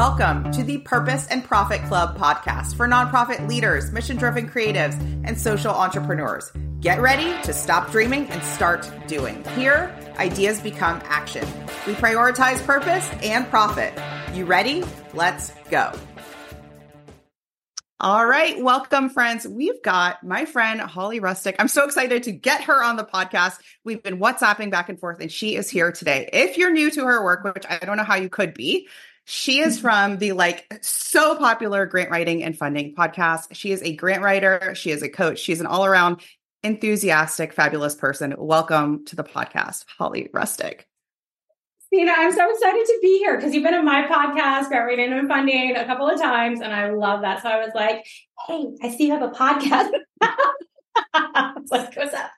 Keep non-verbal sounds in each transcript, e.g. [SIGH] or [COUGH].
Welcome to the Purpose and Profit Club podcast for nonprofit leaders, mission driven creatives, and social entrepreneurs. Get ready to stop dreaming and start doing. Here, ideas become action. We prioritize purpose and profit. You ready? Let's go. All right. Welcome, friends. We've got my friend Holly Rustick. I'm so excited to get her on the podcast. We've been WhatsApping back and forth, and she is here today. If you're new to her work, which I don't know how you could be, she is from the like so popular grant writing and funding podcast. She is a grant writer, she is a coach, she's an all around enthusiastic, fabulous person. Welcome to the podcast, Holly Rustick. Stina, I'm so excited to be here because you've been in my podcast, Grant Writing and Funding, a couple of times, and I love that. So I was like, hey, I see you have a podcast. [LAUGHS] Like, what's up?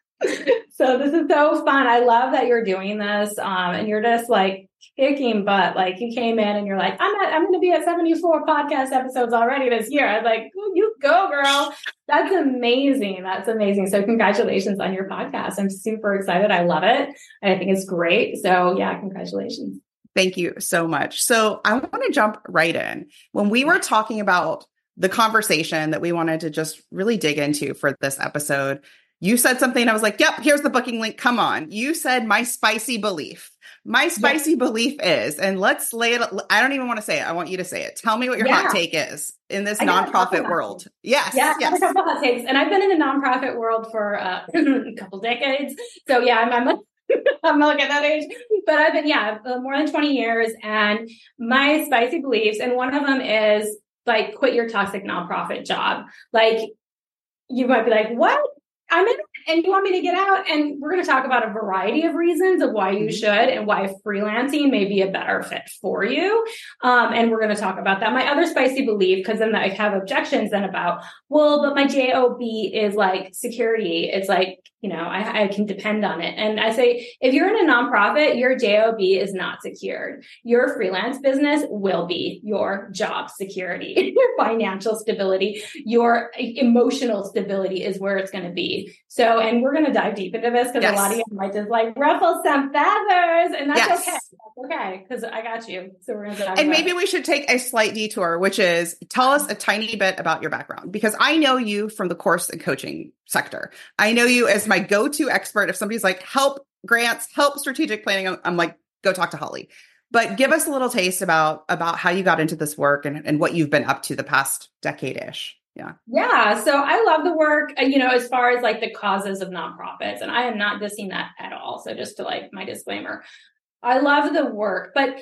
so this is so fun. I love that you're doing this. Um, and you're just like kicking butt. Like you came in and you're like, I'm at, I'm going to be at 74 podcast episodes already this year. I was like, you go, girl. That's amazing. That's amazing. So congratulations on your podcast. I'm super excited. I love it. I think it's great. So yeah, congratulations. Thank you so much. So I want to jump right in. When we were talking about the conversation that we wanted to just really dig into for this episode, you said something. I was like, yep, here's the booking link. Come on. You said my spicy belief. My spicy yes. belief is, and let's lay it. I don't even want to say it. I want you to say it. Tell me what your yeah. hot take is in this I nonprofit world. Yes. Yeah, yes. a couple hot takes. And I've been in the nonprofit world for uh, [CLEARS THROAT] a couple decades. So yeah, I'm, I'm [LAUGHS] I'm not at that age, but I've been, yeah, uh, more than 20 years. And my spicy beliefs, and one of them is like, quit your toxic nonprofit job. Like, you might be like, what? I'm in and you want me to get out. And we're going to talk about a variety of reasons of why you mm-hmm. should and why freelancing may be a better fit for you. Um, and we're going to talk about that. My other spicy belief, because then I have objections then about, well, but my JOB is like security. It's like, you know, I, I can depend on it. And I say, if you're in a nonprofit, your JOB is not secured. Your freelance business will be your job security, [LAUGHS] your financial stability, your emotional stability is where it's going to be. So, and we're going to dive deep into this because yes. a lot of you might just like ruffle some feathers, and that's yes. okay. That's okay because I got you. So we're going to. And maybe it. we should take a slight detour, which is tell us a tiny bit about your background because I know you from the course and coaching sector. I know you as my go-to expert. If somebody's like, help grants, help strategic planning, I'm like, go talk to Holly. But give us a little taste about about how you got into this work and, and what you've been up to the past decade ish. Yeah. Yeah. So I love the work, uh, you know, as far as like the causes of nonprofits. And I am not dissing that at all. So just to like my disclaimer, I love the work. But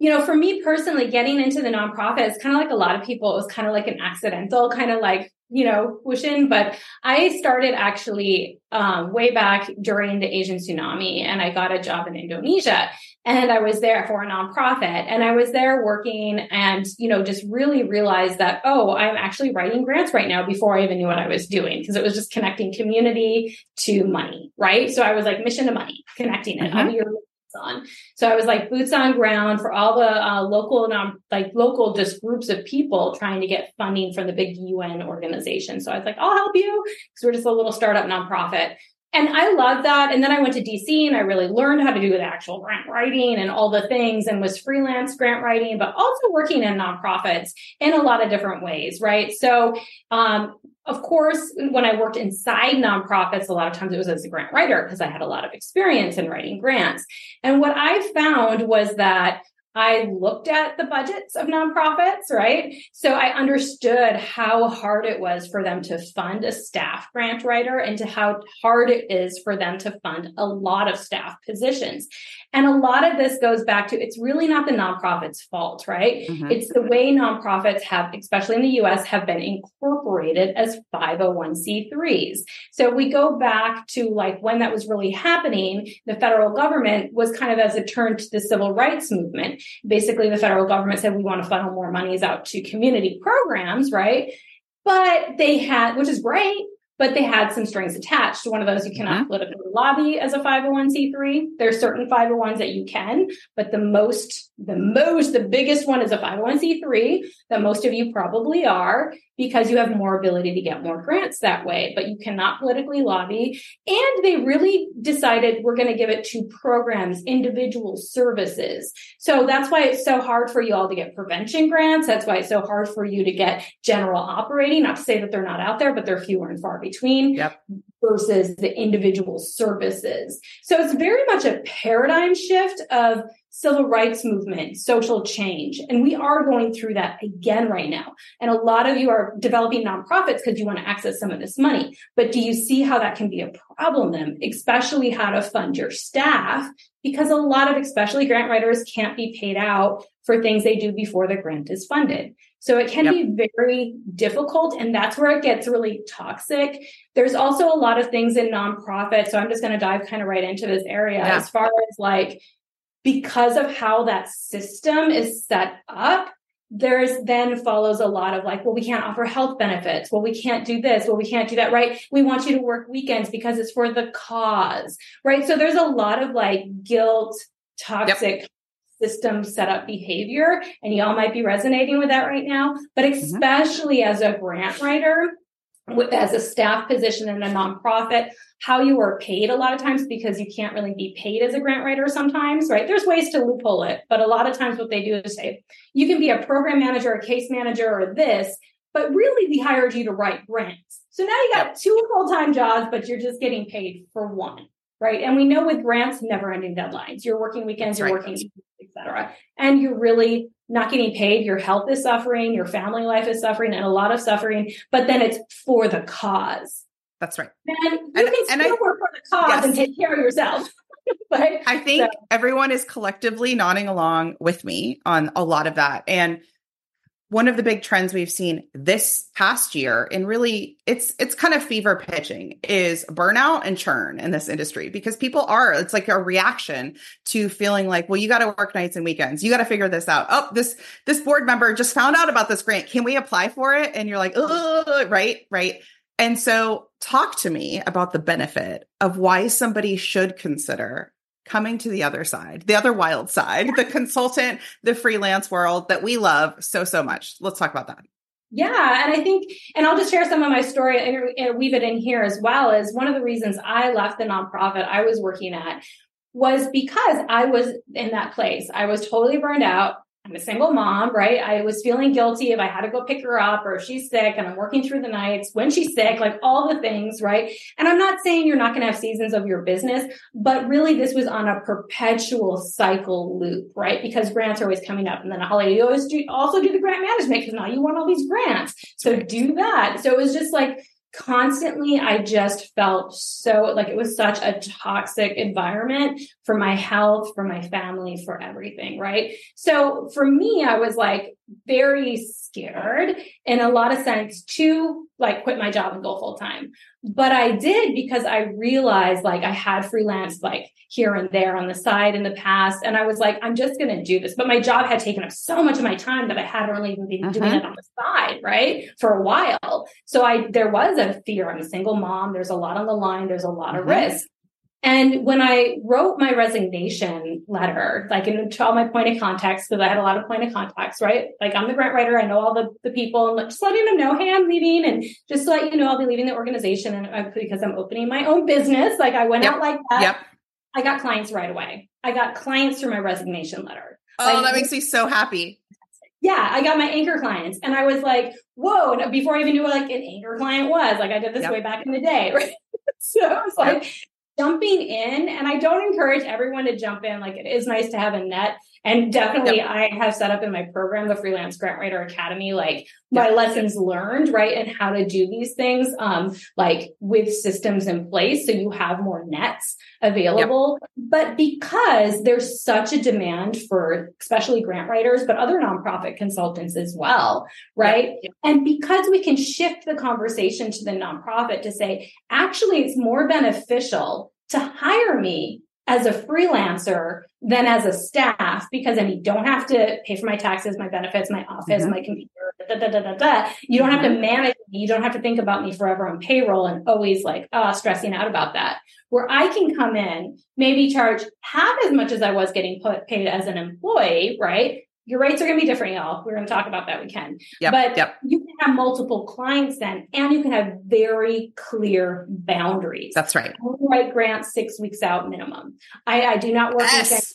you know, for me personally, getting into the nonprofit is kind of like a lot of people, it was kind of like an accidental kind of like you know, whooshing. But I started actually um, way back during the Asian tsunami, and I got a job in Indonesia. And I was there for a nonprofit, and I was there working, and you know, just really realized that oh, I'm actually writing grants right now before I even knew what I was doing because it was just connecting community to money, right? So I was like mission to money, connecting it. Mm-hmm on. So I was like boots on ground for all the uh, local, non, like local just groups of people trying to get funding from the big UN organization. So I was like, I'll help you because we're just a little startup nonprofit. And I love that. And then I went to DC and I really learned how to do the actual grant writing and all the things and was freelance grant writing, but also working in nonprofits in a lot of different ways, right? So, um, of course, when I worked inside nonprofits, a lot of times it was as a grant writer because I had a lot of experience in writing grants. And what I found was that I looked at the budgets of nonprofits, right? So I understood how hard it was for them to fund a staff grant writer and to how hard it is for them to fund a lot of staff positions. And a lot of this goes back to it's really not the nonprofit's fault, right? Mm-hmm. It's the way nonprofits have, especially in the US, have been incorporated as 501c3s. So we go back to like when that was really happening, the federal government was kind of as a turn to the civil rights movement basically the federal government said we want to funnel more monies out to community programs, right? But they had, which is great, but they had some strings attached. One of those you cannot mm-hmm. politically lobby as a 501c3. There's certain 501s that you can, but the most, the most, the biggest one is a 501c3 that most of you probably are because you have more ability to get more grants that way, but you cannot politically lobby. And they really decided we're going to give it to programs, individual services. So that's why it's so hard for you all to get prevention grants. That's why it's so hard for you to get general operating. Not to say that they're not out there, but they're fewer and far between. Yep versus the individual services. So it's very much a paradigm shift of civil rights movement, social change. And we are going through that again right now. And a lot of you are developing nonprofits because you want to access some of this money. But do you see how that can be a problem then, especially how to fund your staff? Because a lot of, especially grant writers can't be paid out for things they do before the grant is funded. So it can yep. be very difficult. And that's where it gets really toxic. There's also a lot of things in nonprofit. So I'm just going to dive kind of right into this area yeah. as far as like, because of how that system is set up, there's then follows a lot of like, well, we can't offer health benefits. Well, we can't do this. Well, we can't do that. Right. We want you to work weekends because it's for the cause. Right. So there's a lot of like guilt, toxic yep system setup behavior. And y'all might be resonating with that right now. But mm-hmm. especially mm-hmm. as a grant writer, as a staff position in a nonprofit, how you are paid a lot of times because you can't really be paid as a grant writer sometimes, right? There's ways to loophole it, but a lot of times what they do is say, you can be a program manager, a case manager, or this, but really we hired you to write grants. So now you got two full-time jobs, but you're just getting paid for one, right? And we know with grants, never ending deadlines. You're working weekends, you're right. working etc. And you're really not getting paid. Your health is suffering, your family life is suffering, and a lot of suffering. But then it's for the cause. That's right. And you and, can and still I, work for the cause yes. and take care of yourself. [LAUGHS] but, I think so. everyone is collectively nodding along with me on a lot of that. And one of the big trends we've seen this past year and really it's it's kind of fever pitching is burnout and churn in this industry because people are it's like a reaction to feeling like well you got to work nights and weekends. You got to figure this out. Oh this this board member just found out about this grant. Can we apply for it? And you're like oh right right? And so talk to me about the benefit of why somebody should consider coming to the other side, the other wild side, the consultant, the freelance world that we love so, so much. Let's talk about that. Yeah. And I think, and I'll just share some of my story and weave it in here as well Is one of the reasons I left the nonprofit I was working at was because I was in that place. I was totally burned out. I'm a single mom, right? I was feeling guilty if I had to go pick her up or if she's sick and I'm working through the nights when she's sick, like all the things, right? And I'm not saying you're not going to have seasons of your business, but really this was on a perpetual cycle loop, right? Because grants are always coming up. And then Holly, you always do, also do the grant management because now you want all these grants. So do that. So it was just like, constantly i just felt so like it was such a toxic environment for my health for my family for everything right? So for me i was like very scared in a lot of sense to like quit my job and go full time but i did because i realized like i had freelance like here and there on the side in the past. And I was like, I'm just going to do this. But my job had taken up so much of my time that I hadn't really even been uh-huh. doing it on the side, right? For a while. So I, there was a fear. I'm a single mom. There's a lot on the line. There's a lot of uh-huh. risk. And when I wrote my resignation letter, like in to all my point of contacts, because I had a lot of point of contacts, right? Like I'm the grant writer, I know all the, the people, and just letting them know, hey, I'm leaving, and just to let you know, I'll be leaving the organization, and uh, because I'm opening my own business, like I went yep. out like that. Yep. I got clients right away. I got clients through my resignation letter. Oh, like, that makes me so happy. Yeah, I got my anchor clients, and I was like, "Whoa!" Before I even knew what like an anchor client was, like I did this yep. way back in the day, [LAUGHS] right? so I was like. Jumping in, and I don't encourage everyone to jump in. Like it is nice to have a net and definitely, yep. I have set up in my program, the Freelance Grant Writer Academy, like my yep. lessons learned, right? And how to do these things, um, like with systems in place. So you have more nets available. Yep. But because there's such a demand for especially grant writers, but other nonprofit consultants as well, right? And because we can shift the conversation to the nonprofit to say, actually, it's more beneficial to hire me as a freelancer than as a staff because then you don't have to pay for my taxes, my benefits, my office, mm-hmm. my computer, da, da, da, da, da. You don't have to manage me. You don't have to think about me forever on payroll and always like, uh, stressing out about that. Where I can come in, maybe charge half as much as I was getting put, paid as an employee, right? Your rates are going to be different, y'all. We're going to talk about that. We can. Yep, but yep. you can have multiple clients then, and you can have very clear boundaries. That's right. I only write grants six weeks out minimum. I, I do not work Yes. weekends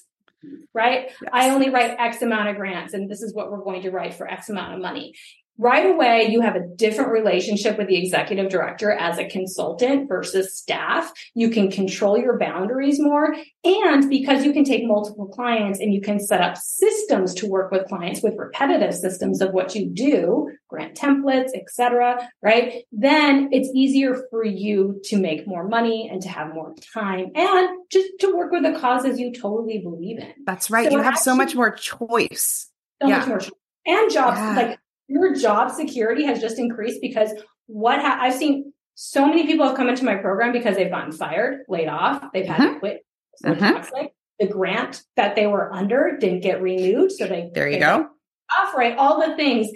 right? Yes. I only write X amount of grants, and this is what we're going to write for X amount of money. Right away, you have a different relationship with the executive director as a consultant versus staff. You can control your boundaries more. And because you can take multiple clients and you can set up systems to work with clients with repetitive systems of what you do, grant templates, etc., right? Then it's easier for you to make more money and to have more time and just to work with the causes you totally believe in That's right. So you have so much more choice. so Yeah. much more and jobs Yeah. like your job security has just increased because what ha- I've seen so many people have come into my program because they've gotten fired, laid off, they've had Mm-hmm. to quit. Toxic. The grant that they were under didn't get renewed, so they There you they go. off right all the things.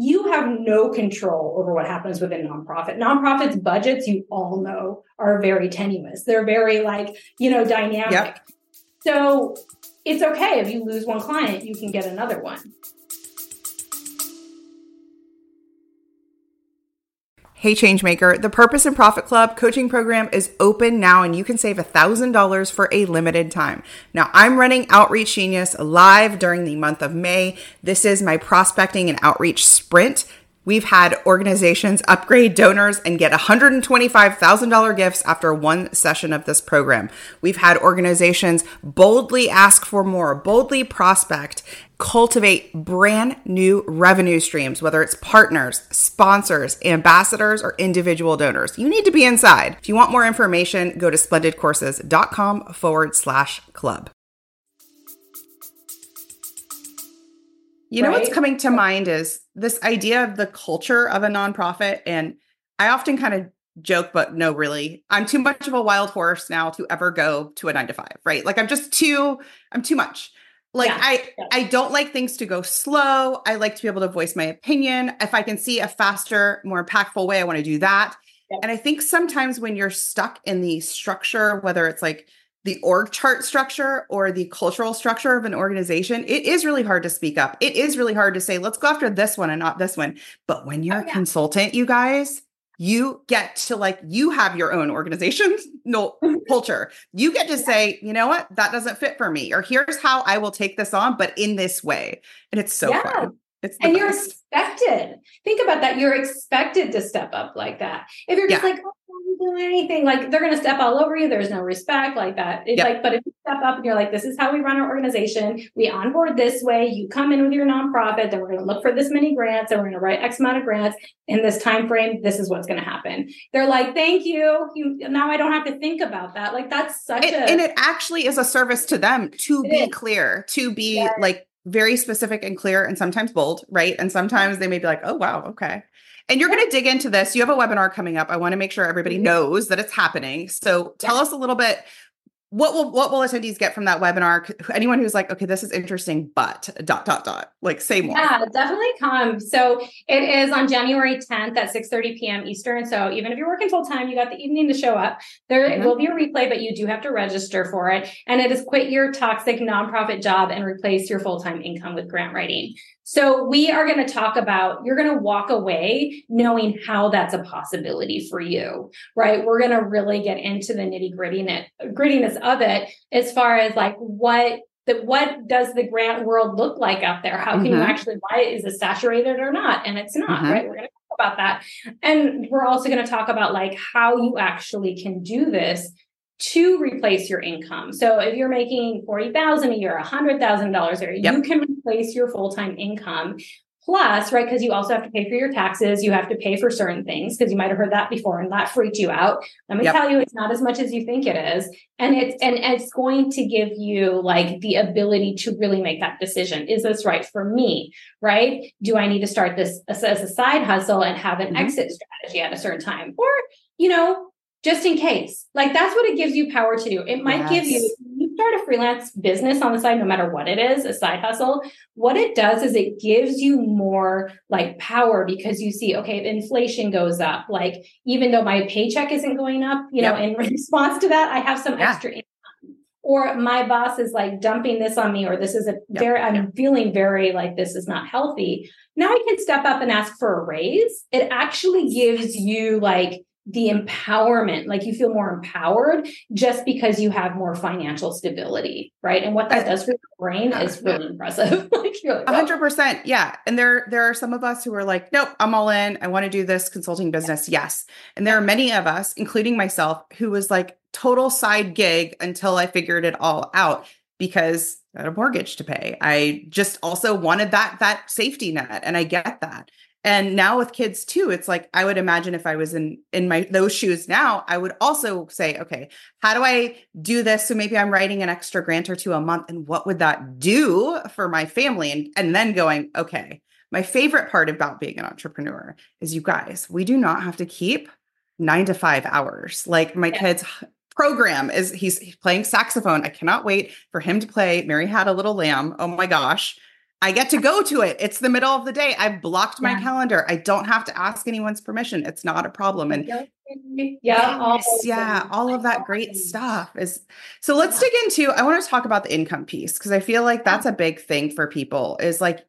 You have no control over what happens within nonprofit. Nonprofits budgets, you all know, are very tenuous. They're very like you know dynamic. Yep. So it's okay if you lose one client, you can get another one. Hey Changemaker, the Purpose and Profit Club coaching program is open now and you can save $1,000 for a limited time. Now, I'm running Outreach Genius live during the month of May. This is my prospecting and outreach sprint. We've had organizations upgrade donors and get $125,000 gifts after one session of this program. We've had organizations boldly ask for more, boldly prospect, cultivate brand new revenue streams, whether it's partners, sponsors, ambassadors, or individual donors. You need to be inside. If you want more information, go to splendidcourses.com forward slash club. You know what's coming to mind is this idea of the culture of a nonprofit. And I often kind of joke, but no, really, I'm too much of a wild horse now to ever go to a nine to five, right? Like I'm just too, I'm too much. Like Yeah, I, yeah. I don't like things to go slow. I like to be able to voice my opinion. If I can see a faster, more impactful way, I want to do that. Yeah. And I think sometimes when you're stuck in the structure, whether it's like the org chart structure or the cultural structure of an organization, it is really hard to speak up. It is really hard to say, let's go after this one and not this one. But when you're Oh, a consultant, you guys, you get to like, you have your own organization, [LAUGHS] no [LAUGHS] culture. You get to say, you know what, that doesn't fit for me, or here's how I will take this on, but in this way. And it's so Yeah. fun. It's and you're expected. Think about that. You're expected to step up like that. If you're just Yeah. like, oh, Anything, like they're going to step all over you. There's no respect like that. It's Yep. like, but if you step up and you're like, this is how we run our organization. We onboard this way. You come in with your nonprofit, then we're going to look for this many grants, and we're going to write X amount of grants in this time frame. This is what's going to happen. They're like, thank you. You now I don't have to think about that. Like that's such and, a and it actually is a service to them to be is. clear, to be Yes. like very specific and clear, and sometimes bold, right? And sometimes they may be like, oh, wow, okay. And you're going to dig into this. You have a webinar coming up. I want to make sure everybody Mhm. knows that it's happening. So tell us a little bit. What will what will attendees get from that webinar? Anyone who's like, okay, this is interesting, but dot dot dot, like say more. Yeah, definitely come. So it is on January 10th at 6:30 p.m. Eastern. So even if you're working full time, you got the evening to show up. There Mhm. will be a replay, but you do have to register for it. And it is quit your toxic nonprofit job and replace your full-time income with grant writing. So we are going to talk about you're going to walk away knowing how that's a possibility for you, right? We're going to really get into the nitty grittiness of it as far as like what that what does the grant world look like out there? How can you Mhm. actually why is it saturated or not? And it's not, Mhm. right? We're going to talk about that. And we're also going to talk about like how you actually can do this to replace your income. So if you're making 40,000 a year, $100,000 a year, Yep. you can replace your full-time income. Plus, right, because you also have to pay for your taxes, you have to pay for certain things because you might have heard that before and that freaked you out. Let me Yep. tell you, it's not as much as you think it is. And it's and it's going to give you like the ability to really make that decision. Is this right for me? Right? Do I need to start this as as a side hustle and have an Mhm. exit strategy at a certain time? Or, you know, just in case. Like that's what it gives you power to do. It might give you you start a freelance business on the side, no matter what it is, a side hustle, what it does is it gives you more like power because you see, okay, inflation goes up, like even though my paycheck isn't going up, you yep. know, in [LAUGHS] response to that, I have some yeah. extra income. Or my boss is like dumping this on me, or this is a yep. very, I'm feeling very like this is not healthy. Now I can step up and ask for a raise. It actually gives you like the empowerment, like you feel more empowered just because you have more financial stability, right? And what that does for your brain is [LAUGHS] really impressive. [LAUGHS] like a hundred oh. percent, yeah. And there, there are some of us who are like, nope, I'm all in. I want to do this consulting business. Yes, and there are many of us, including myself, who was like total side gig until I figured it all out because I had a mortgage to pay. I just also wanted that that safety net, and I get that and now with kids too it's like i would imagine if i was in in my those shoes now i would also say okay how do i do this? So maybe i'm writing an extra grant or two a month and what would that do for my family? And and then going okay my favorite part about being an entrepreneur is you guys we do not have to keep 9 to 5 hours. Like my yeah. kids program is he's playing saxophone. I cannot wait for him to play mary had a little lamb. Oh my gosh I get to go to it. It's the middle of the day. I've blocked my yeah. calendar. I don't have to ask anyone's permission. It's not a problem. And yeah, all yeah, all of that great stuff is. So let's dig into. I want to talk about the income piece because I feel like that's a big thing for people. Is like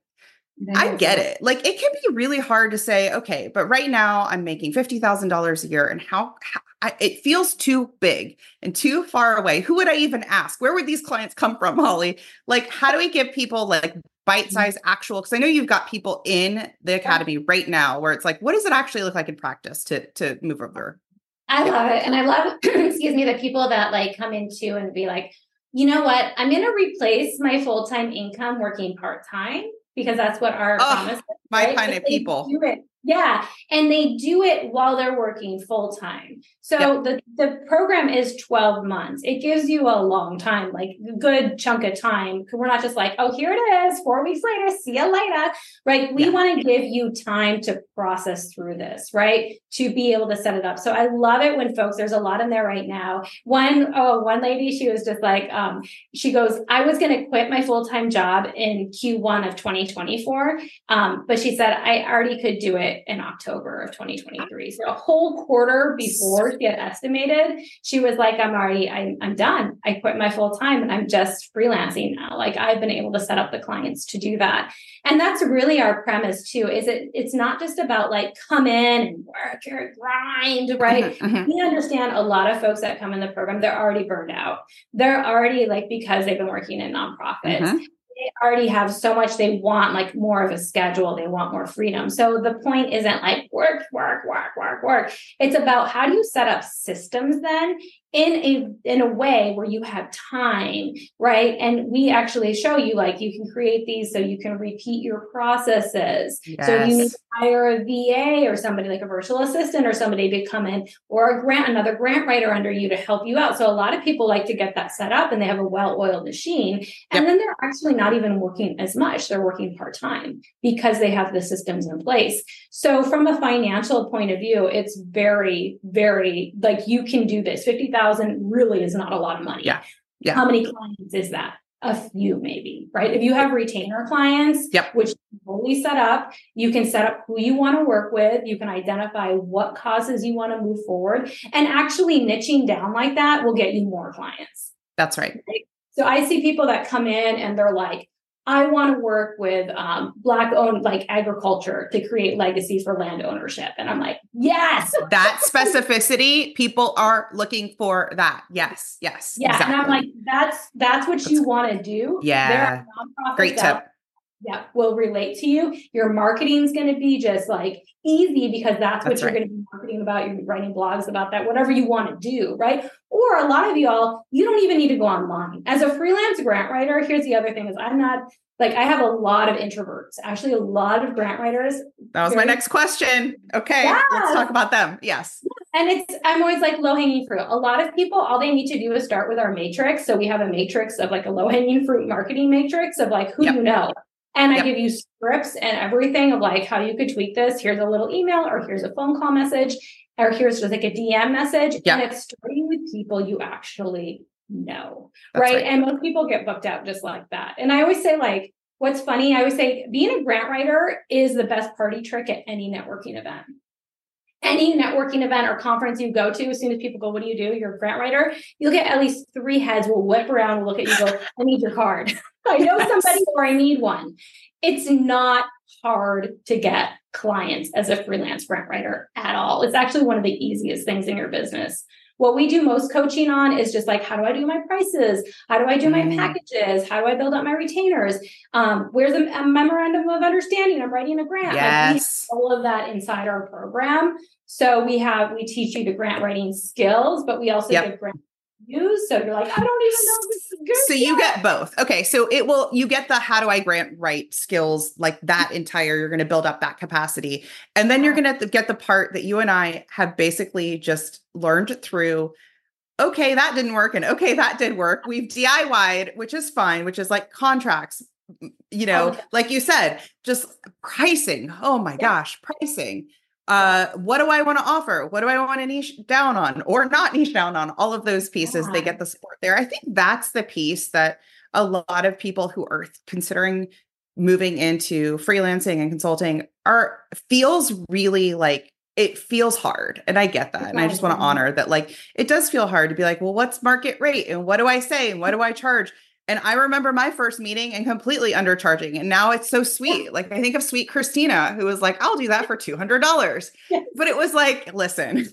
I get it. Like it can be really hard to say, okay, but right now I'm making $50,000 a year and how, how I, it feels too big and too far away. Who would I even ask? Where would these clients come from, Holly? Like, how do we give people like bite mm-hmm. size actual? Because I know you've got people in the academy right now where it's like, what does it actually look like in practice to to move over? I love it, and I love, [CLEARS THROAT] excuse me, the people that like come into and be like, you know what, I'm going to replace my full time income working part time because that's what our oh, promise is, my right? kind of people do it yeah. And they do it while they're working full time. So yep. the, the program is 12 months. It gives you a long time, like a good chunk of time. We're not just like, oh, here it is, four weeks later, see you later. Right. We yeah. want to give you time to process through this, right? To be able to set it up. So I love it when folks, there's a lot in there right now. One, oh, one lady, she was just like, um, she goes, I was going to quit my full-time job in Q1 of 2024. Um, but she said, I already could do it it in October of 2023. So a whole quarter before she had estimated, she was like, I'm already, I'm, I'm done. I quit my full time and I'm just freelancing now. Like I've been able to set up the clients to do that. And that's really our premise too, is it it's not just about like come in and work your grind, right? Mm-hmm, mm-hmm. We understand a lot of folks that come in the program, they're already burned out. They're already like because they've been working in nonprofits. Mm-hmm they already have so much they want like more of a schedule they want more freedom. So the point isn't like work work work work work. It's about how do you set up systems then in a in a way where you have time right? And we actually show you like you can create these so you can repeat your processes. Yes. so you need to hire a va or somebody like a virtual assistant or somebody to come in or a grant another grant writer under you to help you out. So a lot of people like to get that set up and they have a well-oiled machine. And yep. then they're actually not even working as much. They're working part-time because they have the systems in place. So from a financial point of view it's very very like you can do this. 50000 thousand really is not a lot of money. Yeah. Yeah. How many clients is that? A few, maybe, right? If you have retainer clients, yep. which fully set up, you can set up who you want to work with. You can identify what causes you want to move forward. And actually niching down like that will get you more clients. That's right. right? So I see people that come in and they're like, I want to work with um, Black owned like agriculture to create legacy for land ownership. And I'm like, yes. [LAUGHS] that specificity, people are looking for that. Yes, yes. Yeah. Exactly. And I'm like, that's that's what that's, you want to do. Yeah. Great tip. Yeah, will relate to you. Your marketing is going to be just like easy because that's, that's what you're right. going to be marketing about. You're writing blogs about that, whatever you want to do, right? Or a lot of y'all, you don't even need to go online. As a freelance grant writer, here's the other thing is I'm not like I have a lot of introverts, actually a lot of grant writers. That was my next question. Okay, yes. let's talk about them. Yes. And it's I'm always like low hanging fruit. A lot of people, all they need to do is start with our matrix. So we have a matrix of like a low hanging fruit marketing matrix of like who yep. you know. And yep. I give you scripts and everything of like how you could tweak this. Here's a little email or here's a phone call message or here's just like a DM message. And it's starting with people you actually know. Right? right? And most people get booked out just like that. And I always say, like, what's funny, I always say being a grant writer is the best party trick at any networking event any networking event or conference you go to, as soon as people go, What do you do? You're a grant writer. You'll get at least three heads will whip around and look at you go, I need your card. [LAUGHS] I know yes. somebody or I need one. It's not hard to get clients as a freelance grant writer at all. It's actually one of the easiest things in your business. What we do most coaching on is just like, how do I do my prices? How do I do my mm. packages? How do I build up my retainers? Um, where's a, a, memorandum of understanding? I'm writing a grant. Yes. Like all of that inside our program. So we have, we teach you the grant writing skills, but we also yep. give grant use. So you're like, I don't even know this is good. So yet. you get both. Okay. So it will, you get the how do I grant write skills like that mm-hmm. entire, you're going to build up that capacity. And then you're uh-huh. going to get the part that you and I have basically just learned through. Okay, that didn't work. And okay, that did work. We've DIY'd, which is fine, which is like contracts, you know, oh, like you said, just pricing. Oh my yeah. gosh, pricing uh, what do I want to offer? What do I want to niche down on or not niche down on? All of those pieces, yeah. they get the support there. I think that's the piece that a lot of people who are considering moving into freelancing and consulting are feels really like it feels hard and i get that and i just want to honor that like it does feel hard to be like well what's market rate and what do i say and what do i charge and I remember my first meeting and completely undercharging. And now it's so sweet. Like I think of sweet Christina, who was like, I'll do that for $200. Yes. But it was like, listen,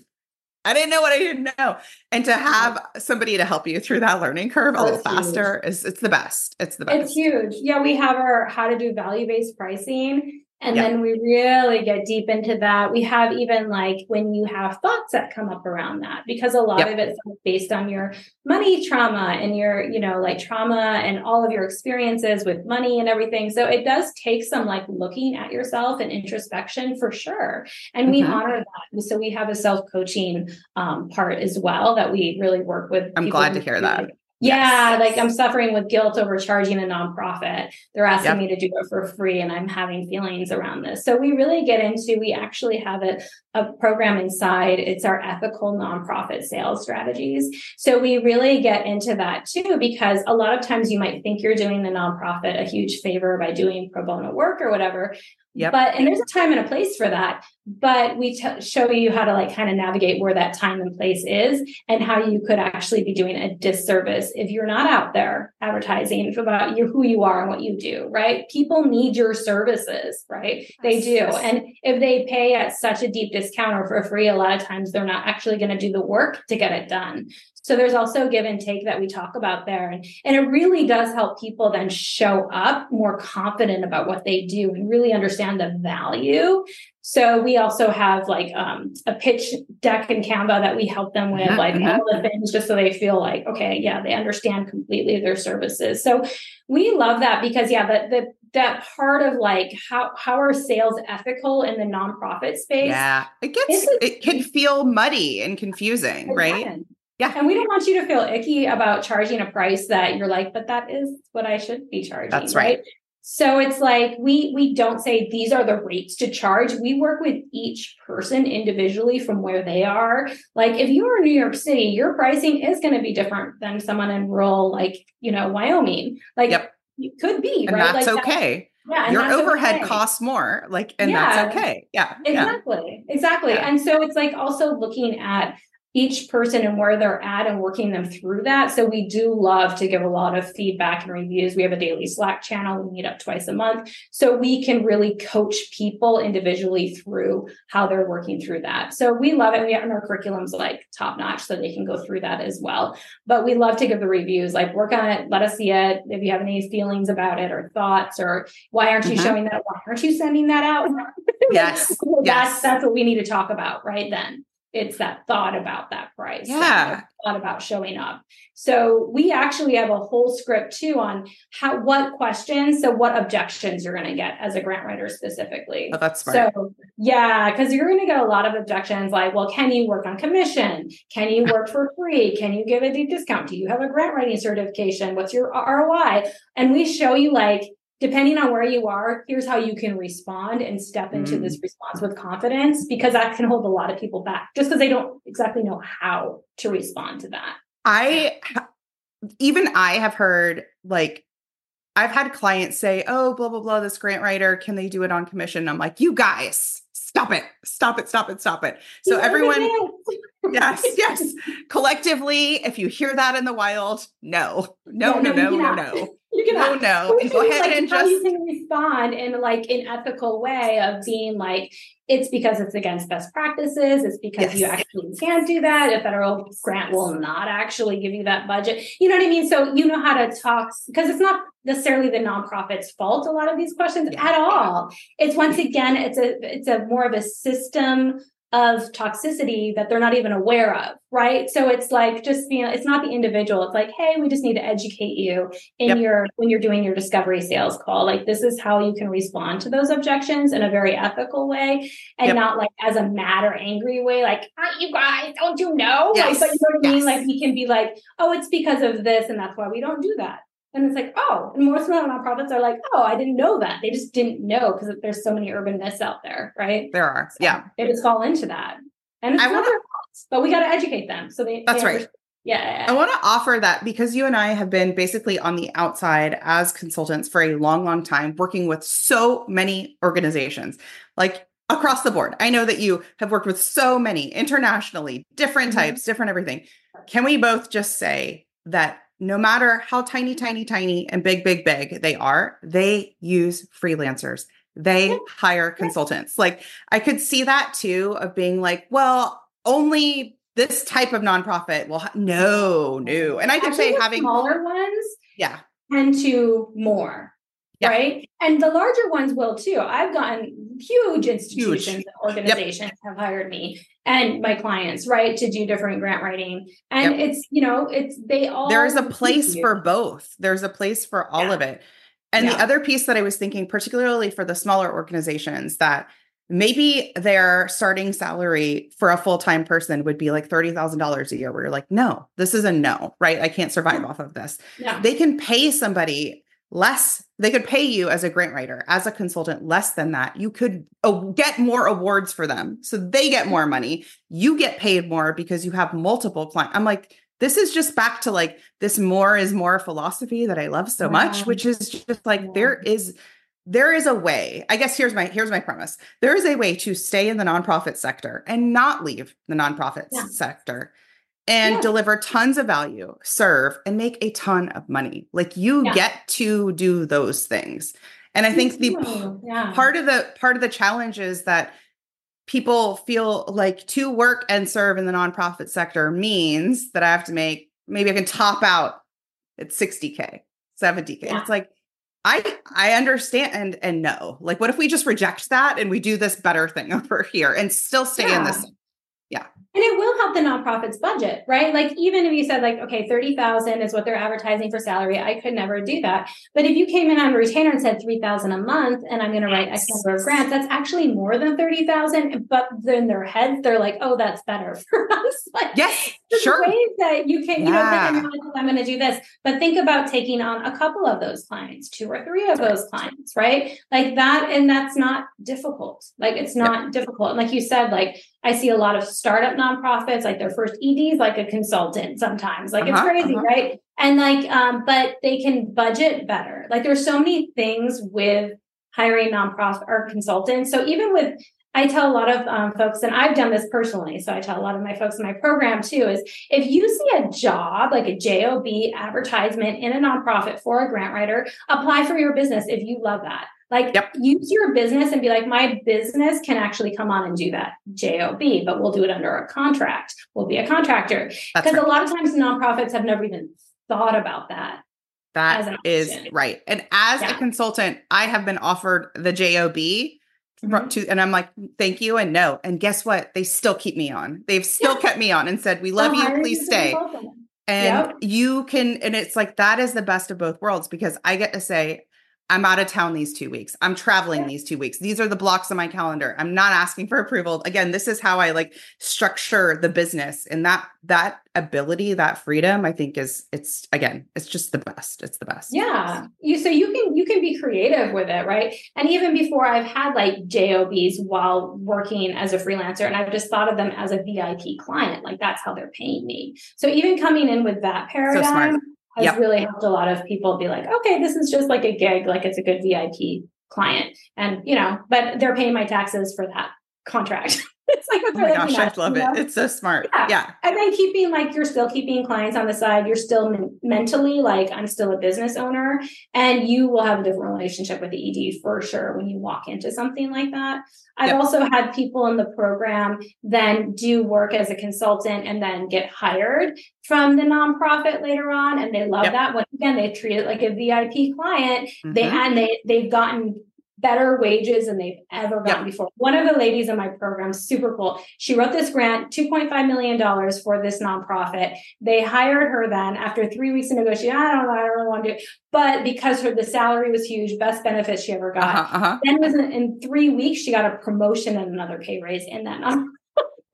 I didn't know what I didn't know. And to have somebody to help you through that learning curve a little faster huge. is it's the best. It's the best. It's huge. Yeah, we have our how to do value-based pricing and yeah. then we really get deep into that. We have even like when you have thoughts that come up around that, because a lot yep. of it's based on your money trauma and your, you know, like trauma and all of your experiences with money and everything. So it does take some like looking at yourself and introspection for sure. And we mm-hmm. honor that. So we have a self coaching um, part as well that we really work with. I'm glad to hear that. Yeah, yes. like I'm suffering with guilt over charging a nonprofit. They're asking yep. me to do it for free, and I'm having feelings around this. So we really get into. We actually have a, a program inside. It's our ethical nonprofit sales strategies. So we really get into that too, because a lot of times you might think you're doing the nonprofit a huge favor by doing pro bono work or whatever. Yep. But and there's a time and a place for that. But we t- show you how to like kind of navigate where that time and place is, and how you could actually be doing a disservice if you're not out there advertising about you who you are and what you do. Right? People need your services, right? They do, and if they pay at such a deep discount or for free, a lot of times they're not actually going to do the work to get it done. So there's also give and take that we talk about there. And, and it really does help people then show up more confident about what they do and really understand the value. So we also have like um, a pitch deck in Canva that we help them with, mm-hmm. like all the things, just so they feel like, okay, yeah, they understand completely their services. So we love that because yeah, that the that part of like how how are sales ethical in the nonprofit space? Yeah, it gets it can feel muddy and confusing, right? Can. Yeah. And we don't want you to feel icky about charging a price that you're like, but that is what I should be charging. That's right. right? So it's like we we don't say these are the rates to charge. We work with each person individually from where they are. Like if you are in New York City, your pricing is going to be different than someone in rural like, you know, Wyoming. Like yep. it could be, and right? That's like okay. yeah, your overhead okay. costs more. Like, and yeah, that's okay. Yeah. Exactly. Yeah. Exactly. Yeah. And so it's like also looking at each person and where they're at and working them through that. So we do love to give a lot of feedback and reviews. We have a daily Slack channel. We meet up twice a month. So we can really coach people individually through how they're working through that. So we love it. We have our curriculums like top notch so they can go through that as well. But we love to give the reviews, like work on it, let us see it. If you have any feelings about it or thoughts or why aren't you mm-hmm. showing that? Why aren't you sending that out? Yes. [LAUGHS] that's, yes. that's what we need to talk about right then it's that thought about that price yeah. thought about showing up. So we actually have a whole script too on how what questions so what objections you're going to get as a grant writer specifically. Oh, that's smart. so yeah because you're going to get a lot of objections like well can you work on commission? Can you work for free? Can you give a deep discount? Do you have a grant writing certification? What's your roi and we show you like depending on where you are, here's how you can respond and step into mm. this response with confidence because that can hold a lot of people back just because they don't exactly know how to respond to that. I even I have heard like I've had clients say, "Oh, blah blah blah, this grant writer, can they do it on commission?" I'm like, "You guys, stop it. Stop it. Stop it. Stop it." So everyone Yes, [LAUGHS] yes. Collectively, if you hear that in the wild, no. No, yeah, no, no, no, no. You can no, no. [LAUGHS] And go ahead like and just you can respond in like an ethical way of being like, it's because it's against best practices. It's because yes. you actually can't do that. A federal grant will not actually give you that budget. You know what I mean? So you know how to talk because it's not necessarily the nonprofit's fault. A lot of these questions yeah. at all. It's once again, it's a it's a more of a system of toxicity that they're not even aware of, right? So it's like just you know, it's not the individual. It's like, hey, we just need to educate you in yep. your when you're doing your discovery sales call. Like this is how you can respond to those objections in a very ethical way and yep. not like as a mad or angry way, like, ah, you guys, don't you know? Yes. Like, but you know what I yes. mean? Like we can be like, oh, it's because of this, and that's why we don't do that. And it's like, oh, and most of the nonprofits are like, oh, I didn't know that. They just didn't know because there's so many urban myths out there, right? There are, so yeah. They just fall into that, and it's I not wanna, their fault, but we got to educate them. So they. That's they right. Yeah, I want to offer that because you and I have been basically on the outside as consultants for a long, long time, working with so many organizations, like across the board. I know that you have worked with so many internationally, different mm-hmm. types, different everything. Can we both just say that no matter how tiny, tiny, tiny and big, big, big they are, they use freelancers. They hire consultants. Like I could see that too of being like, well, only this type of nonprofit will ha- no, no. And I could say having smaller ones, yeah, tend to more. Yeah. Right. And the larger ones will too. I've gotten huge institutions huge. and organizations yep. have hired me and my clients, right, to do different grant writing. And yep. it's, you know, it's they all there is a place for both. There's a place for all yeah. of it. And yeah. the other piece that I was thinking, particularly for the smaller organizations, that maybe their starting salary for a full-time person would be like $30,000 a year where you're like, no, this is a no, right? I can't survive off of this. Yeah. They can pay somebody less they could pay you as a grant writer as a consultant less than that. You could get more awards for them so they get more money. You get paid more because you have multiple clients i'm like this is just back to like this more is more philosophy that i love so much which is just like there is there is a way i guess here's my here's my premise. There is a way to stay in the nonprofit sector and not leave the nonprofit yeah. sector and yeah. deliver tons of value, serve, and make a ton of money. Like you yeah. get to do those things. And I think the yeah. part of the part of the challenge is that people feel like to work and serve in the nonprofit sector means that I have to make maybe I can top out at 60k, 70k. It's like I I understand and and no. Like what if we just reject that and we do this better thing [LAUGHS] over here and still stay in this yeah and it will help the nonprofit's budget right? Like even if you said like okay 30000 is what they're advertising for salary i could never do that. But if you came in on a retainer and said 3000 a month and i'm going to write x number of grants that's actually more than 30000 but in their heads they're like oh that's better [LAUGHS] for us. Like, yes sure. ways that you can you yeah. know i'm going to do this. But think about taking on a couple of those clients two or three of those clients right? Like that and that's not difficult. Like it's not yep. difficult. And like you said like I see a lot of startup nonprofits, like their first EDs, like a consultant sometimes. Like uh-huh, it's crazy, uh-huh. right? And like, um, but they can budget better. Like there's so many things with hiring nonprofit or consultants. So even with I tell a lot of um, folks, and I've done this personally. So I tell a lot of my folks in my program too is if you see a job, like a JOB advertisement in a nonprofit for a grant writer, apply for your business if you love that. Like yep. use your business and be like, my business can actually come on and do that job, but we'll do it under a contract. We'll be a contractor because right. a lot of times nonprofits have never even thought about that. That is right. And as yeah. a consultant, I have been offered the job. Mm-hmm. To, and I'm like, thank you and no. And guess what? They still keep me on. They've still yeah. kept me on and said, we love you. Please stay. And yep. you can, and it's like that is the best of both worlds because I get to say, I'm out of town these two weeks. I'm traveling these two weeks. These are the blocks on my calendar. I'm not asking for approval. Again, this is how I like structure the business. And that that ability, that freedom, I think is it's again, it's just the best. It's the best. Yeah. You so you can you can be creative with it, right? And even before I've had like JOBs while working as a freelancer, and I've just thought of them as a VIP client. Like that's how they're paying me. So even coming in with that paradigm. So has Yep. really helped a lot of people be like, okay, this is just like a gig, like it's a good VIP client. And, you know, but they're paying my taxes for that contract. [LAUGHS] it's like, Oh my gosh, I love you know? it. It's so smart. Yeah. Yeah. And then keeping like you're still keeping clients on the side. You're still men- mentally like I'm still a business owner, and you will have a different relationship with the ED for sure when you walk into something like that. I've Yep. also had people in the program then do work as a consultant and then get hired from the nonprofit later on, and they love Yep. that. Once again, they treat it like a VIP client. They Mhm. and they they've gotten better wages than they've ever gotten before. One of the ladies in my program, super cool. She wrote this grant, $2.5 million for this nonprofit. They hired her then after three weeks of negotiation. I don't know, I don't really want to do it. But because her the salary was huge, best benefits she ever got. Uh-huh, uh-huh. Then within in three weeks, she got a promotion and another pay raise in that non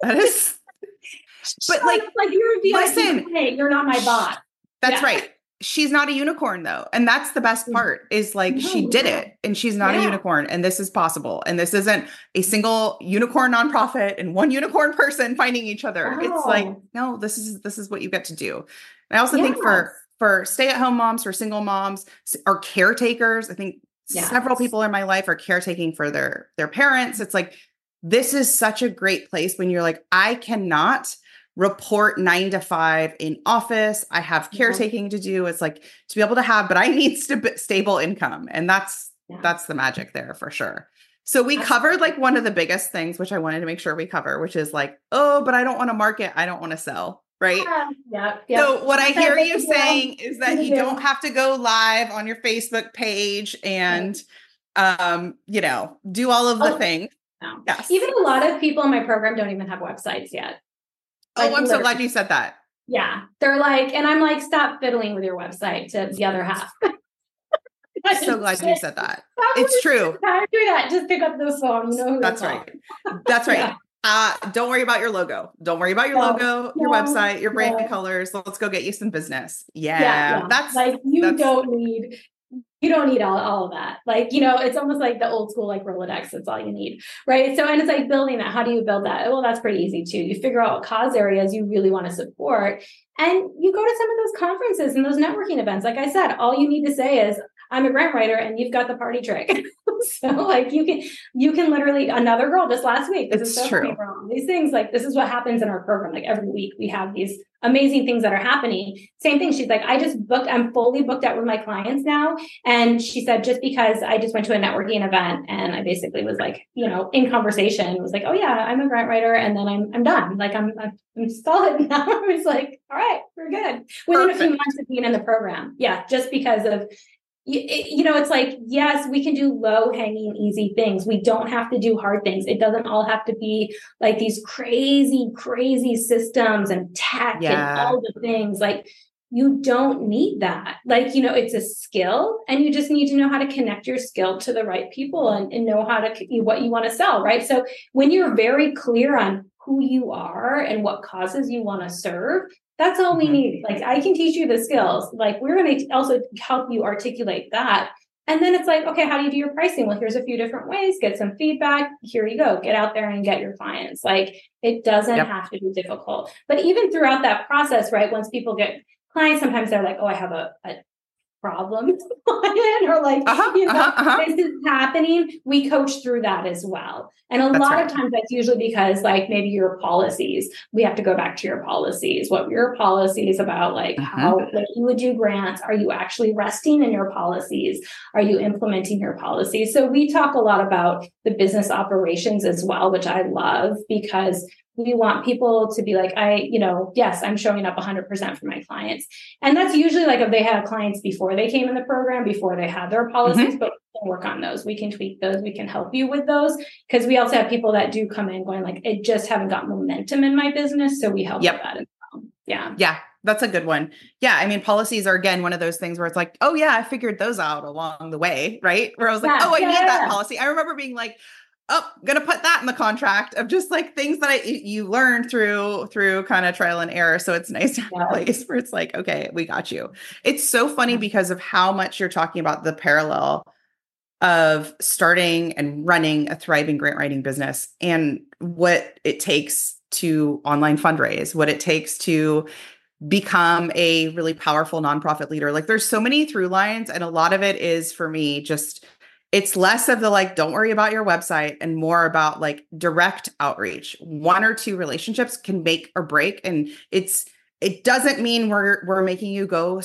That is [LAUGHS] But, like, like you're a VIP listen. client, you're not my boss. That's Yeah. right. She's not a unicorn though. And that's the best mm. part is like she did yeah. it and she's not a unicorn and this is possible. And this isn't a single unicorn nonprofit and one [LAUGHS] unicorn person finding each other. It's like, no, this is this is what you get to do. And I also think for for stay-at-home moms, for single moms, or caretakers, I think several people in my life are caretaking for their their parents. It's like this is such a great place when you're like, I cannot report nine to five in office. I have Yeah. caretaking to do. It's like to be able to have, but I need [LAUGHS] st- stable income. And that's Yeah. that's the magic there for sure. So we covered like one of the biggest things, which I wanted to make sure we cover, which is like, oh, but I don't want to market. I don't want to sell. Right. Yeah. Yeah. So what I hear you saying is that You you do. don't have to go live on your Facebook page and um, you know, do all of the Oh, things. No. Yes. Even a lot of people in my program don't even have websites yet. Oh, I'm so glad you said that. Yeah. They're like, and I'm like, stop fiddling with your website to the other half. [LAUGHS] I'm so glad you said that. [LAUGHS] Stop It's true. Time do that. Just pick up the phone. You know who That's right. That's right. [LAUGHS] Yeah. Uh, don't worry about your logo. Don't worry about your No, logo, your no, website, your brand no. colors. Let's go get you some business. Yeah, Yeah, yeah. that's like you that's- don't need you don't need all, all of that. Like, you know, it's almost like the old school like Rolodex, that's all you need. Right. So and it's like building that. How do you build that? Well, that's pretty easy too. You figure out what cause areas you really want to support. And you go to some of those conferences and those networking events. Like I said, all you need to say is I'm a grant writer and you've got the party trick. [LAUGHS] so like you can you can literally another girl just last week. This is It's so funny, true. girl. These things like this is what happens in our program. Like every week we have these amazing things that are happening. Same thing. She's like, I just booked, I'm fully booked out with my clients now. And she said, just because I just went to a networking event and I basically was like, you know, in conversation, was like, oh yeah, I'm a grant writer. And then I'm, I'm done. Like I'm, I'm, I'm solid [LAUGHS] now. I was like, all right, we're good. Within a few months of being in the program. Yeah. Just because of, you, you know, it's like, yes, we can do low hanging, easy things. We don't have to do hard things. It doesn't all have to be like these crazy, crazy systems and tech and all the things. Like, you don't need that. Like, you know, it's a skill and you just need to know how to connect your skill to the right people and, and know how to, what you want to sell. Right. So when you're very clear on who you are and what causes you want to serve, that's all we Mhm. need. Like, I can teach you the skills. Like, we're going to also help you articulate that. And then it's like, okay, how do you do your pricing? Well, here's a few different ways. Get some feedback. Here you go. Get out there and get your clients. Like, it doesn't Yep. have to be difficult. But even throughout that process, right? Once people get clients, sometimes they're like, oh, I have a, a problem [LAUGHS] or like, Uh-huh, you know, uh-huh, uh-huh. this is happening. We coach through that as well. And a That's lot right. of times that's usually because like maybe your policies, we have to go back to your policies. What your policies about like Mhm. how like you would do grants? Are you actually resting in your policies? Are you implementing your policies? So we talk a lot about the business operations as well, which I love because we want people to be like, I, you know, yes, I'm showing up 100% for my clients. And that's usually like if they had clients before they came in the program, before they had their policies, mm-hmm. but we can work on those. We can tweak those. We can help you with those. Because we also have people that do come in going like, I just haven't got momentum in my business. So we help Yep. with that as well. Yeah. Yeah, that's a good one. Yeah, I mean, policies are again one of those things where it's like, oh yeah, I figured those out along the way, right? Where I was like, Yeah, oh, I yeah, need yeah, that policy. I remember being like, oh, gonna put that in the contract of just like things that I you learn through through kind of trial and error. So it's nice to have Yeah. a place where it's like, okay, we got you. It's so funny because of how much you're talking about the parallel of starting and running a thriving grant writing business and what it takes to online fundraise, what it takes to become a really powerful nonprofit leader. Like there's so many through lines and a lot of it is for me just it's less of the like don't worry about your website and more about like direct outreach. One or two relationships can make or break and it's it doesn't mean we're we're making you go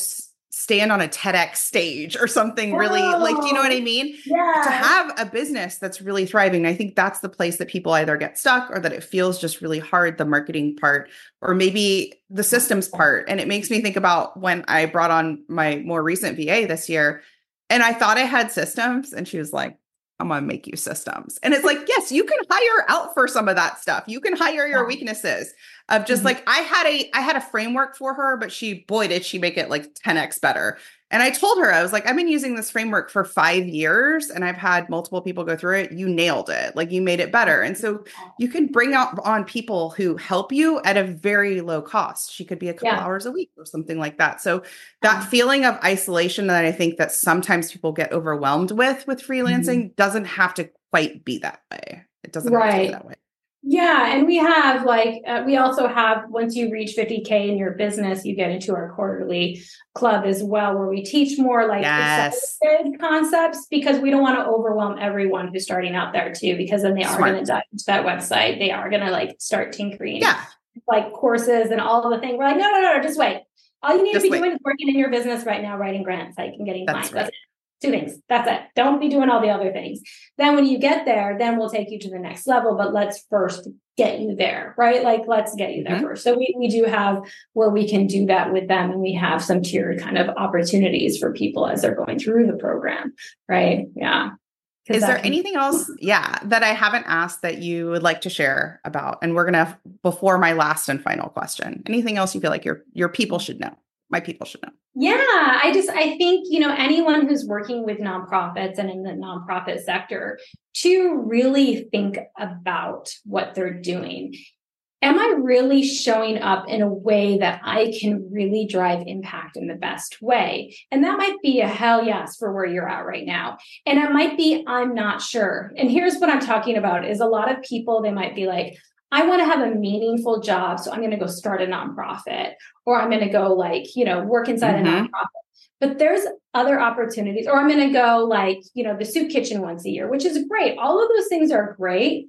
stand on a TEDx stage or something really oh, like, do you know what I mean? Yeah. To have a business that's really thriving. I think that's the place that people either get stuck or that it feels just really hard, the marketing part, or maybe the systems part. And it makes me think about when I brought on my more recent VA this year and I thought I had systems. And she was like, I'm going to make you systems. And it's like, yes, you can hire out for some of that stuff. You can hire your weaknesses of just mm-hmm. like I had a I had a framework for her, but she boy did she make it like 10x better. And I told her, I was like, I've been using this framework for five years and I've had multiple people go through it. You nailed it. Like you made it better. And so you can bring out on people who help you at a very low cost. She could be a couple yeah. hours a week or something like that. So that mm-hmm. feeling of isolation that I think that sometimes people get overwhelmed with with freelancing mm-hmm. doesn't have to quite be that way. It doesn't right. have to be that way. Yeah, and we have like uh, we also have once you reach 50k in your business, you get into our quarterly club as well, where we teach more like yes. concepts because we don't want to overwhelm everyone who's starting out there too, because then they are going to dive into that website, they are going to like start tinkering, yeah, like courses and all of the things. We're like, no, no, no, just wait. All you need just to be wait. doing is working in your business right now, writing grants, like and getting That's clients. Right. Two things. That's it. Don't be doing all the other things. Then when you get there, then we'll take you to the next level. But let's first get you there, right? Like let's get you there mm-hmm. first. So we, we do have where we can do that with them. And we have some tiered kind of opportunities for people as they're going through the program. Right. Yeah. Is there can- anything else, yeah, that I haven't asked that you would like to share about? And we're gonna before my last and final question. Anything else you feel like your your people should know? My people should know. Yeah, I just I think, you know, anyone who's working with nonprofits and in the nonprofit sector to really think about what they're doing. Am I really showing up in a way that I can really drive impact in the best way? And that might be a hell yes for where you're at right now. And it might be I'm not sure. And here's what I'm talking about is a lot of people they might be like, I want to have a meaningful job. So I'm going to go start a nonprofit or I'm going to go like, you know, work inside mm-hmm. a nonprofit. But there's other opportunities, or I'm going to go like, you know, the soup kitchen once a year, which is great. All of those things are great.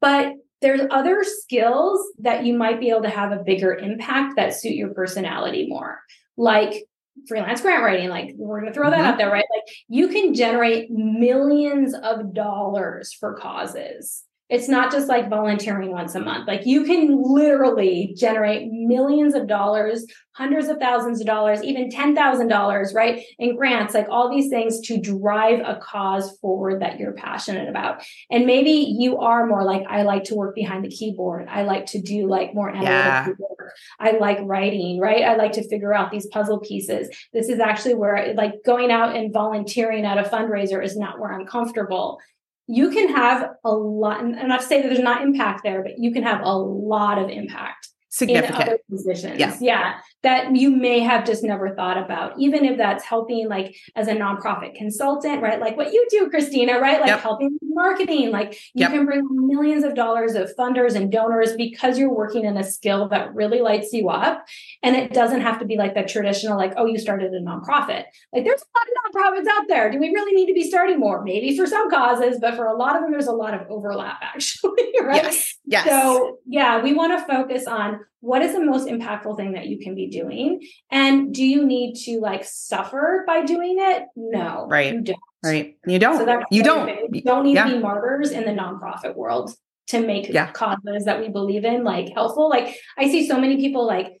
But there's other skills that you might be able to have a bigger impact that suit your personality more. Like freelance grant writing like we're going to throw that mm-hmm. out there right like you can generate millions of dollars for causes it's not just like volunteering once a month. Like you can literally generate millions of dollars, hundreds of thousands of dollars, even $10,000, right? In grants, like all these things to drive a cause forward that you're passionate about. And maybe you are more like, I like to work behind the keyboard. I like to do like more analytical yeah. work. I like writing, right? I like to figure out these puzzle pieces. This is actually where like going out and volunteering at a fundraiser is not where I'm comfortable you can have a lot, and not to say that there's not impact there, but you can have a lot of impact significant in other positions. Yeah. yeah. That you may have just never thought about, even if that's helping like as a nonprofit consultant, right? Like what you do, Christina, right? Like yep. helping marketing, like you yep. can bring millions of dollars of funders and donors because you're working in a skill that really lights you up. And it doesn't have to be like the traditional, like, oh, you started a nonprofit. Like there's a lot of nonprofits out there. Do we really need to be starting more? Maybe for some causes, but for a lot of them, there's a lot of overlap [LAUGHS] actually, right? Yes. Yes. So yeah, we want to focus on what is the most impactful thing that you can be doing and do you need to like suffer by doing it no right you don't right you don't so you don't you don't need yeah. to be martyrs in the nonprofit world to make yeah. causes that we believe in like helpful like i see so many people like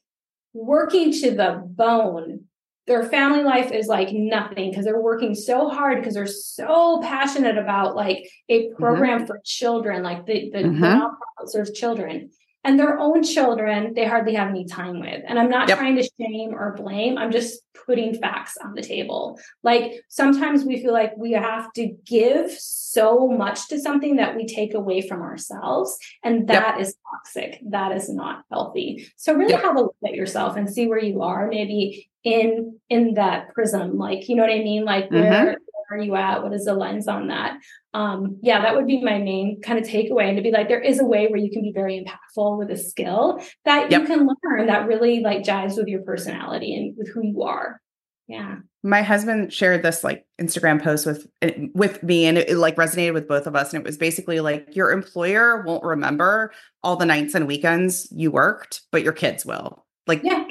working to the bone their family life is like nothing because they're working so hard because they're so passionate about like a mm-hmm. program mm-hmm. for children like the the, mm-hmm. the nonprofit serves children and their own children they hardly have any time with and i'm not yep. trying to shame or blame i'm just putting facts on the table like sometimes we feel like we have to give so much to something that we take away from ourselves and that yep. is toxic that is not healthy so really yep. have a look at yourself and see where you are maybe in in that prism like you know what i mean like mm-hmm. where are you at? What is the lens on that? Um, yeah, that would be my main kind of takeaway. And to be like, there is a way where you can be very impactful with a skill that yep. you can learn that really like jives with your personality and with who you are. Yeah. My husband shared this like Instagram post with with me and it, it, like resonated with both of us and it was basically like your employer won't remember all the nights and weekends you worked, but your kids will. Like yeah.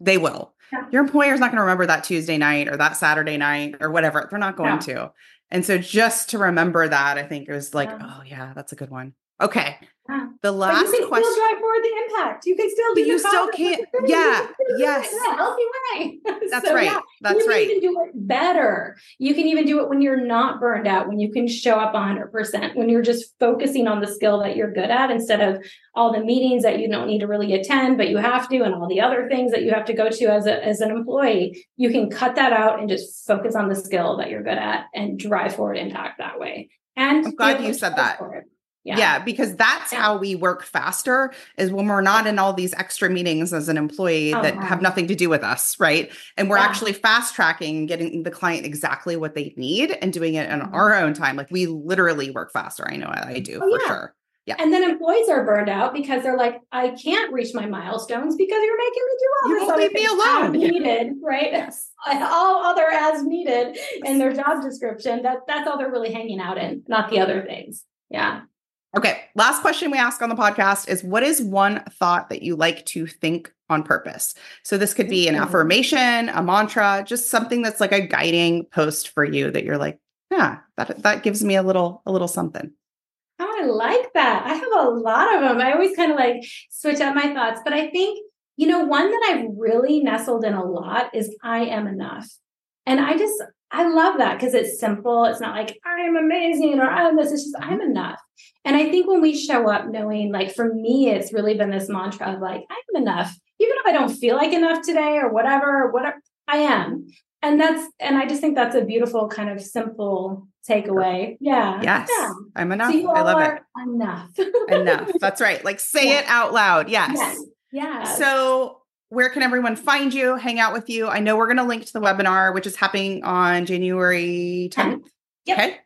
they will. Yeah. Your employer's not going to remember that Tuesday night or that Saturday night or whatever. They're not going yeah. to. And so just to remember that, I think it was like, oh yeah, that's a good one. Okay. The last but you can question. Still drive forward the impact. You can still do. But you still can't. Yeah. [LAUGHS] Yes. In a healthy way. [LAUGHS] That's so, right. Yeah, That's you right. You can do it better. You can even do it when you're not burned out. When you can show up 100. percent When you're just focusing on the skill that you're good at instead of all the meetings that you don't need to really attend, but you have to, and all the other things that you have to go to as a as an employee. You can cut that out and just focus on the skill that you're good at and drive forward impact that way. And I'm glad you said that. Yeah. yeah. because that's yeah. how we work faster is when we're not in all these extra meetings as an employee that have nothing to do with us, right? And we're yeah. actually fast tracking getting the client exactly what they need and doing it in mm-hmm. our own time. Like we literally work faster. I know I do oh, for sure. Yeah. And then employees are burned out because they're like, I can't reach my milestones because you're making me do all you this. You leave me alone. Needed, right? Yes. [LAUGHS] All other as needed in their job description. That that's all they're really hanging out in, not the other things. Yeah. Okay. Last question we ask on the podcast is what is one thought that you like to think on purpose? So this could be an affirmation, a mantra, just something that's like a guiding post for you that you're like, yeah, that that gives me a little a little something. Oh, I like that. I have a lot of them. I always kind of like switch up my thoughts, but I think you know one that I've really nestled in a lot is I am enough. And I just I love that because it's simple. It's not like I am amazing or I'm this. It's just I'm enough. And I think when we show up knowing, like for me, it's really been this mantra of like, I'm enough, even if I don't feel like enough today or whatever, or whatever I am. And that's, and I just think that's a beautiful kind of simple takeaway. Yeah. Yes. Yeah. I'm enough. So I love it. Enough. [LAUGHS] enough. That's right. Like say yeah. it out loud. Yes. yes. Yeah. So where can everyone find you, hang out with you? I know we're going to link to the webinar, which is happening on January 10th. Yep. Okay.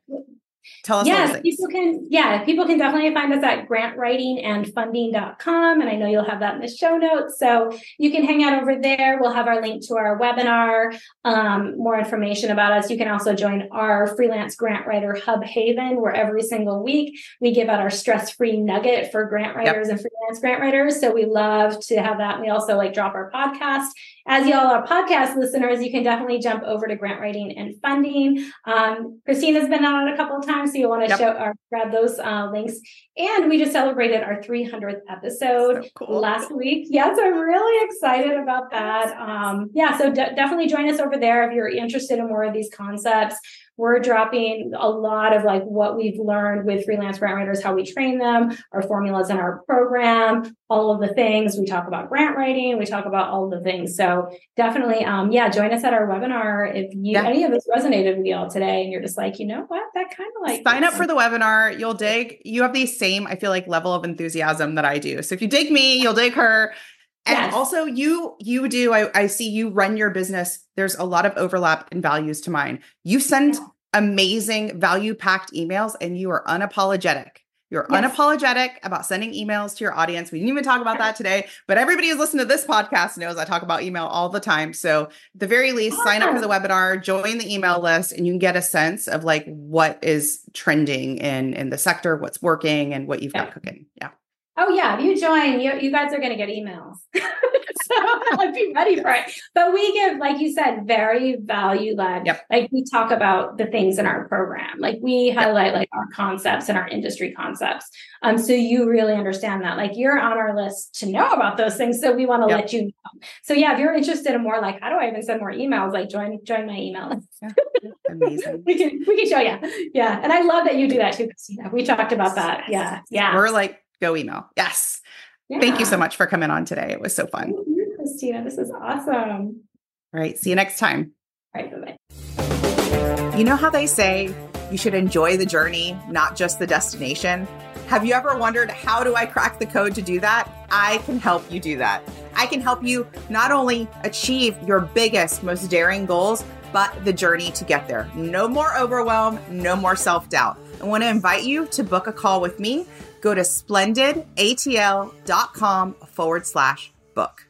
Tell us yes, people can, yeah, people can definitely find us at grantwritingandfunding.com. And I know you'll have that in the show notes. So you can hang out over there. We'll have our link to our webinar, um, more information about us. You can also join our freelance grant writer hub haven, where every single week we give out our stress free nugget for grant writers yep. and freelance grant writers. So we love to have that. We also like drop our podcast as y'all are podcast listeners, you can definitely jump over to grant writing and funding. Um, Christina's been on it a couple of times, so you'll want to yep. show or grab those uh, links. And we just celebrated our 300th episode so cool. last week. Yes, I'm really excited about that. Um, yeah, so de- definitely join us over there if you're interested in more of these concepts we're dropping a lot of like what we've learned with freelance grant writers, how we train them, our formulas in our program, all of the things. We talk about grant writing, we talk about all the things. So definitely, um, yeah, join us at our webinar if you yeah. any of this resonated with y'all today, and you're just like, you know what, that kind of like sign up for the webinar. You'll dig. You have the same, I feel like, level of enthusiasm that I do. So if you dig me, you'll dig her. And yes. also you you do I, I see you run your business. There's a lot of overlap in values to mine. You send yeah. amazing value packed emails and you are unapologetic. You're yes. unapologetic about sending emails to your audience. We didn't even talk about that today, but everybody who's listened to this podcast knows I talk about email all the time. So, at the very least, sign up for the webinar, join the email list, and you can get a sense of like what is trending in in the sector, what's working, and what you've got cooking. Yeah. Oh yeah, if you join, you, you guys are going to get emails. [LAUGHS] so be ready for it. But we give, like you said, very value led. Yep. Like we talk about the things in our program. Like we highlight yep. like our concepts and our industry concepts. Um, so you really understand that. Like you're on our list to know about those things. So we want to yep. let you know. So yeah, if you're interested in more, like how do I even send more emails? Like join join my email list. [LAUGHS] Amazing. we can we can show you. Yeah. And I love that you do that too, Christina. We talked about that. Yeah. Yeah. We're like go email. Yes. Yeah. Thank you so much for coming on today. It was so fun. You, Christina. This is awesome. All right. See you next time. All right. Bye bye. You know how they say you should enjoy the journey, not just the destination? Have you ever wondered how do I crack the code to do that? I can help you do that. I can help you not only achieve your biggest, most daring goals, but the journey to get there. No more overwhelm, no more self doubt. I want to invite you to book a call with me. Go to splendidatl.com forward slash book.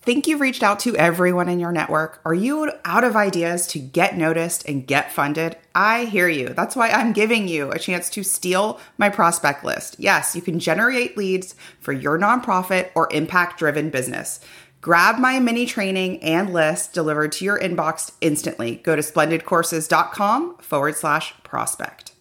Think you've reached out to everyone in your network? Are you out of ideas to get noticed and get funded? I hear you. That's why I'm giving you a chance to steal my prospect list. Yes, you can generate leads for your nonprofit or impact driven business. Grab my mini training and list delivered to your inbox instantly. Go to splendidcourses.com forward slash prospect.